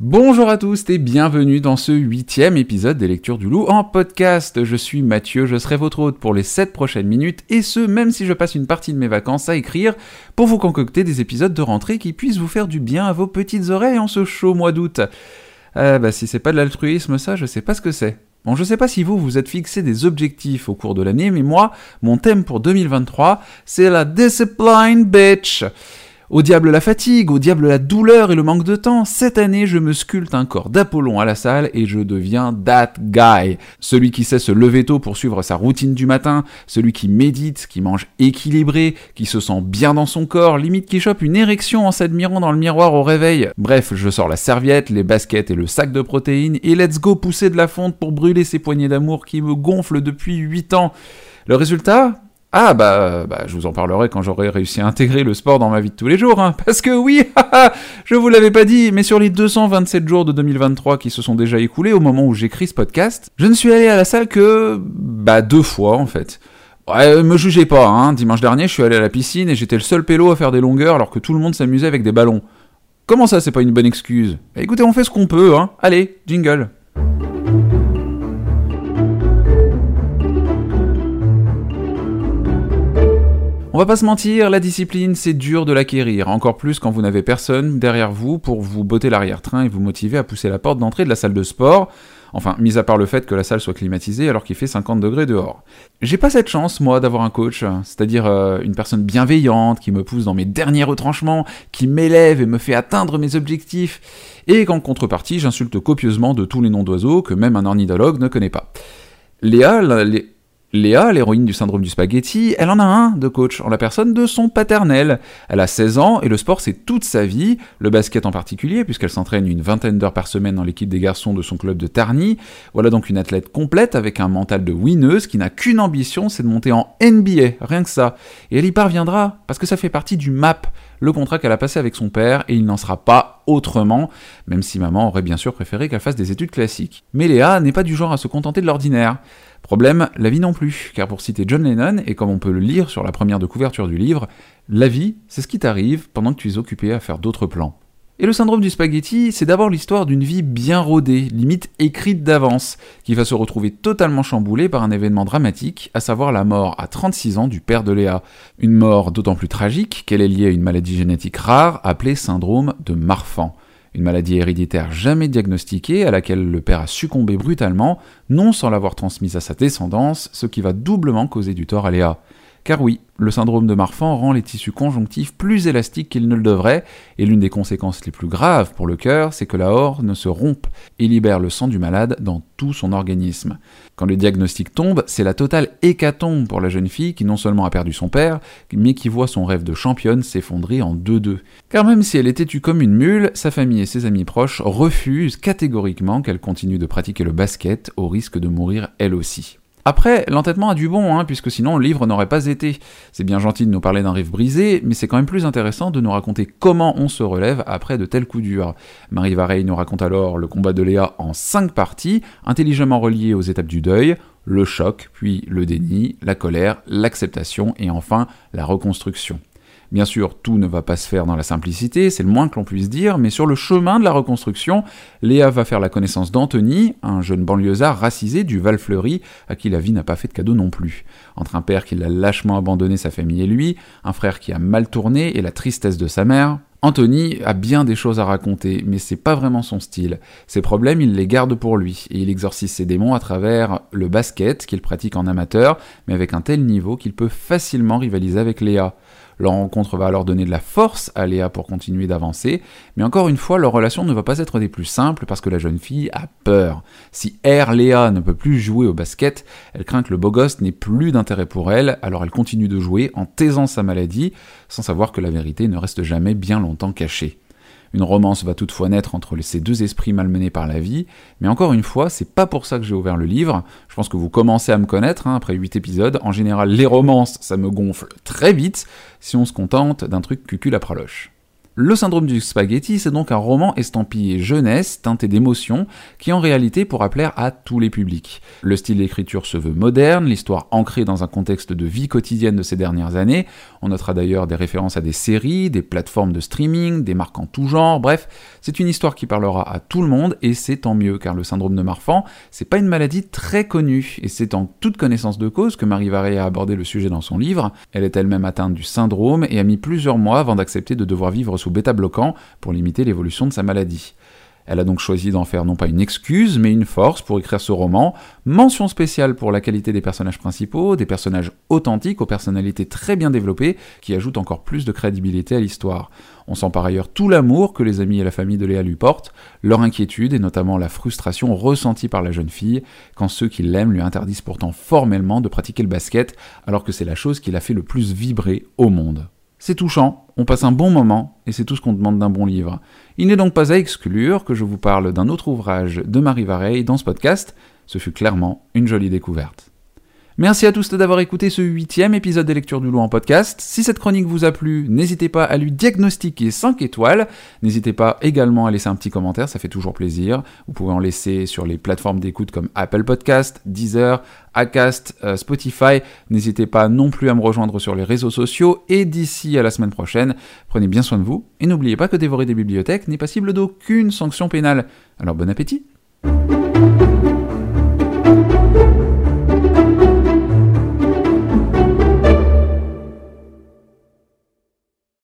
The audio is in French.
Bonjour à tous et bienvenue dans ce huitième épisode des Lectures du Loup en podcast. Je suis Mathieu, je serai votre hôte pour les 7 prochaines minutes et ce même si je passe une partie de mes vacances à écrire pour vous concocter des épisodes de rentrée qui puissent vous faire du bien à vos petites oreilles en ce chaud mois d'août. Ah bah si c'est pas de l'altruisme ça, je sais pas ce que c'est. Bon, je sais pas si vous vous êtes fixé des objectifs au cours de l'année, mais moi, mon thème pour 2023, c'est la discipline bitch. Au diable la fatigue, au diable la douleur et le manque de temps, cette année je me sculpte un corps d'Apollon à la salle et je deviens that guy. Celui qui sait se lever tôt pour suivre sa routine du matin, celui qui médite, qui mange équilibré, qui se sent bien dans son corps, limite qui chope une érection en s'admirant dans le miroir au réveil. Bref, je sors la serviette, les baskets et le sac de protéines et let's go pousser de la fonte pour brûler ces poignées d'amour qui me gonflent depuis 8 ans. Le résultat? Ah bah, bah, je vous en parlerai quand j'aurai réussi à intégrer le sport dans ma vie de tous les jours, hein, parce que oui, je vous l'avais pas dit, mais sur les 227 jours de 2023 qui se sont déjà écoulés au moment où j'écris ce podcast, je ne suis allé à la salle que bah deux fois en fait. Ouais, me jugez pas, hein. dimanche dernier je suis allé à la piscine et j'étais le seul pélo à faire des longueurs alors que tout le monde s'amusait avec des ballons. Comment ça c'est pas une bonne excuse? Bah, Écoutez, on fait ce qu'on peut, hein. Allez, jingle. On va pas se mentir, la discipline, c'est dur de l'acquérir, encore plus quand vous n'avez personne derrière vous pour vous botter l'arrière-train et vous motiver à pousser la porte d'entrée de la salle de sport. Enfin, mis à part le fait que la salle soit climatisée alors qu'il fait 50 degrés dehors. J'ai pas cette chance, moi, d'avoir un coach, c'est-à-dire euh, une personne bienveillante qui me pousse dans mes derniers retranchements, qui m'élève et me fait atteindre mes objectifs, et qu'en contrepartie, j'insulte copieusement de tous les noms d'oiseaux que même un ornithologue ne connaît pas. Léa, les, Léa, l'héroïne du syndrome du spaghetti, elle en a un de coach, en la personne de son paternel. Elle a 16 ans et le sport c'est toute sa vie, le basket en particulier, puisqu'elle s'entraîne une vingtaine d'heures par semaine dans l'équipe des garçons de son club de Tarny. Voilà donc une athlète complète avec un mental de winneuse qui n'a qu'une ambition, c'est de monter en NBA, rien que ça. Et elle y parviendra, parce que ça fait partie du MAP, le contrat qu'elle a passé avec son père, et il n'en sera pas autrement, même si maman aurait bien sûr préféré qu'elle fasse des études classiques. Mais Léa n'est pas du genre à se contenter de l'ordinaire. Problème, la vie non plus, car pour citer John Lennon, et comme on peut le lire sur la première de couverture du livre, la vie, c'est ce qui t'arrive pendant que tu es occupé à faire d'autres plans. Et le syndrome du spaghetti, c'est d'abord l'histoire d'une vie bien rodée, limite écrite d'avance, qui va se retrouver totalement chamboulée par un événement dramatique, à savoir la mort à 36 ans du père de Léa. Une mort d'autant plus tragique qu'elle est liée à une maladie génétique rare appelée syndrome de Marfan une maladie héréditaire jamais diagnostiquée à laquelle le père a succombé brutalement, non sans l'avoir transmise à sa descendance, ce qui va doublement causer du tort à Léa. Car oui, le syndrome de Marfan rend les tissus conjonctifs plus élastiques qu'ils ne le devraient, et l'une des conséquences les plus graves pour le cœur, c'est que la ne se rompe et libère le sang du malade dans tout son organisme. Quand le diagnostic tombe, c'est la totale hécatombe pour la jeune fille qui non seulement a perdu son père, mais qui voit son rêve de championne s'effondrer en deux-deux. Car même si elle était tue comme une mule, sa famille et ses amis proches refusent catégoriquement qu'elle continue de pratiquer le basket au risque de mourir elle aussi. Après, l'entêtement a du bon, hein, puisque sinon le livre n'aurait pas été. C'est bien gentil de nous parler d'un rêve brisé, mais c'est quand même plus intéressant de nous raconter comment on se relève après de tels coups durs. Marie Vareille nous raconte alors le combat de Léa en cinq parties, intelligemment reliées aux étapes du deuil, le choc, puis le déni, la colère, l'acceptation et enfin la reconstruction. Bien sûr, tout ne va pas se faire dans la simplicité, c'est le moins que l'on puisse dire, mais sur le chemin de la reconstruction, Léa va faire la connaissance d'Anthony, un jeune banlieusard racisé du Val-Fleury, à qui la vie n'a pas fait de cadeau non plus. Entre un père qui l'a lâchement abandonné sa famille et lui, un frère qui a mal tourné et la tristesse de sa mère, Anthony a bien des choses à raconter, mais c'est pas vraiment son style. Ses problèmes, il les garde pour lui, et il exorcise ses démons à travers le basket qu'il pratique en amateur, mais avec un tel niveau qu'il peut facilement rivaliser avec Léa. Leur rencontre va alors donner de la force à Léa pour continuer d'avancer, mais encore une fois, leur relation ne va pas être des plus simples parce que la jeune fille a peur. Si R. Léa ne peut plus jouer au basket, elle craint que le beau gosse n'ait plus d'intérêt pour elle, alors elle continue de jouer en taisant sa maladie, sans savoir que la vérité ne reste jamais bien longtemps cachée. Une romance va toutefois naître entre ces deux esprits malmenés par la vie, mais encore une fois, c'est pas pour ça que j'ai ouvert le livre. Je pense que vous commencez à me connaître hein, après 8 épisodes. En général, les romances, ça me gonfle très vite si on se contente d'un truc cucul à praloche. Le syndrome du spaghetti, c'est donc un roman estampillé jeunesse, teinté d'émotions, qui en réalité pourra plaire à tous les publics. Le style d'écriture se veut moderne, l'histoire ancrée dans un contexte de vie quotidienne de ces dernières années. On notera d'ailleurs des références à des séries, des plateformes de streaming, des marques en tout genre, bref, c'est une histoire qui parlera à tout le monde et c'est tant mieux car le syndrome de Marfan, c'est pas une maladie très connue et c'est en toute connaissance de cause que Marie Varé a abordé le sujet dans son livre. Elle est elle-même atteinte du syndrome et a mis plusieurs mois avant d'accepter de devoir vivre sous bêta-bloquant pour limiter l'évolution de sa maladie. Elle a donc choisi d'en faire non pas une excuse, mais une force pour écrire ce roman. Mention spéciale pour la qualité des personnages principaux, des personnages authentiques aux personnalités très bien développées, qui ajoutent encore plus de crédibilité à l'histoire. On sent par ailleurs tout l'amour que les amis et la famille de Léa lui portent, leur inquiétude et notamment la frustration ressentie par la jeune fille quand ceux qui l'aiment lui interdisent pourtant formellement de pratiquer le basket, alors que c'est la chose qui l'a fait le plus vibrer au monde. C'est touchant, on passe un bon moment, et c'est tout ce qu'on demande d'un bon livre. Il n'est donc pas à exclure que je vous parle d'un autre ouvrage de Marie Vareille dans ce podcast, ce fut clairement une jolie découverte. Merci à tous d'avoir écouté ce huitième épisode des Lectures du Loup en podcast. Si cette chronique vous a plu, n'hésitez pas à lui diagnostiquer 5 étoiles. N'hésitez pas également à laisser un petit commentaire, ça fait toujours plaisir. Vous pouvez en laisser sur les plateformes d'écoute comme Apple Podcast, Deezer, Acast, euh, Spotify. N'hésitez pas non plus à me rejoindre sur les réseaux sociaux. Et d'ici à la semaine prochaine, prenez bien soin de vous. Et n'oubliez pas que dévorer des bibliothèques n'est passible d'aucune sanction pénale. Alors bon appétit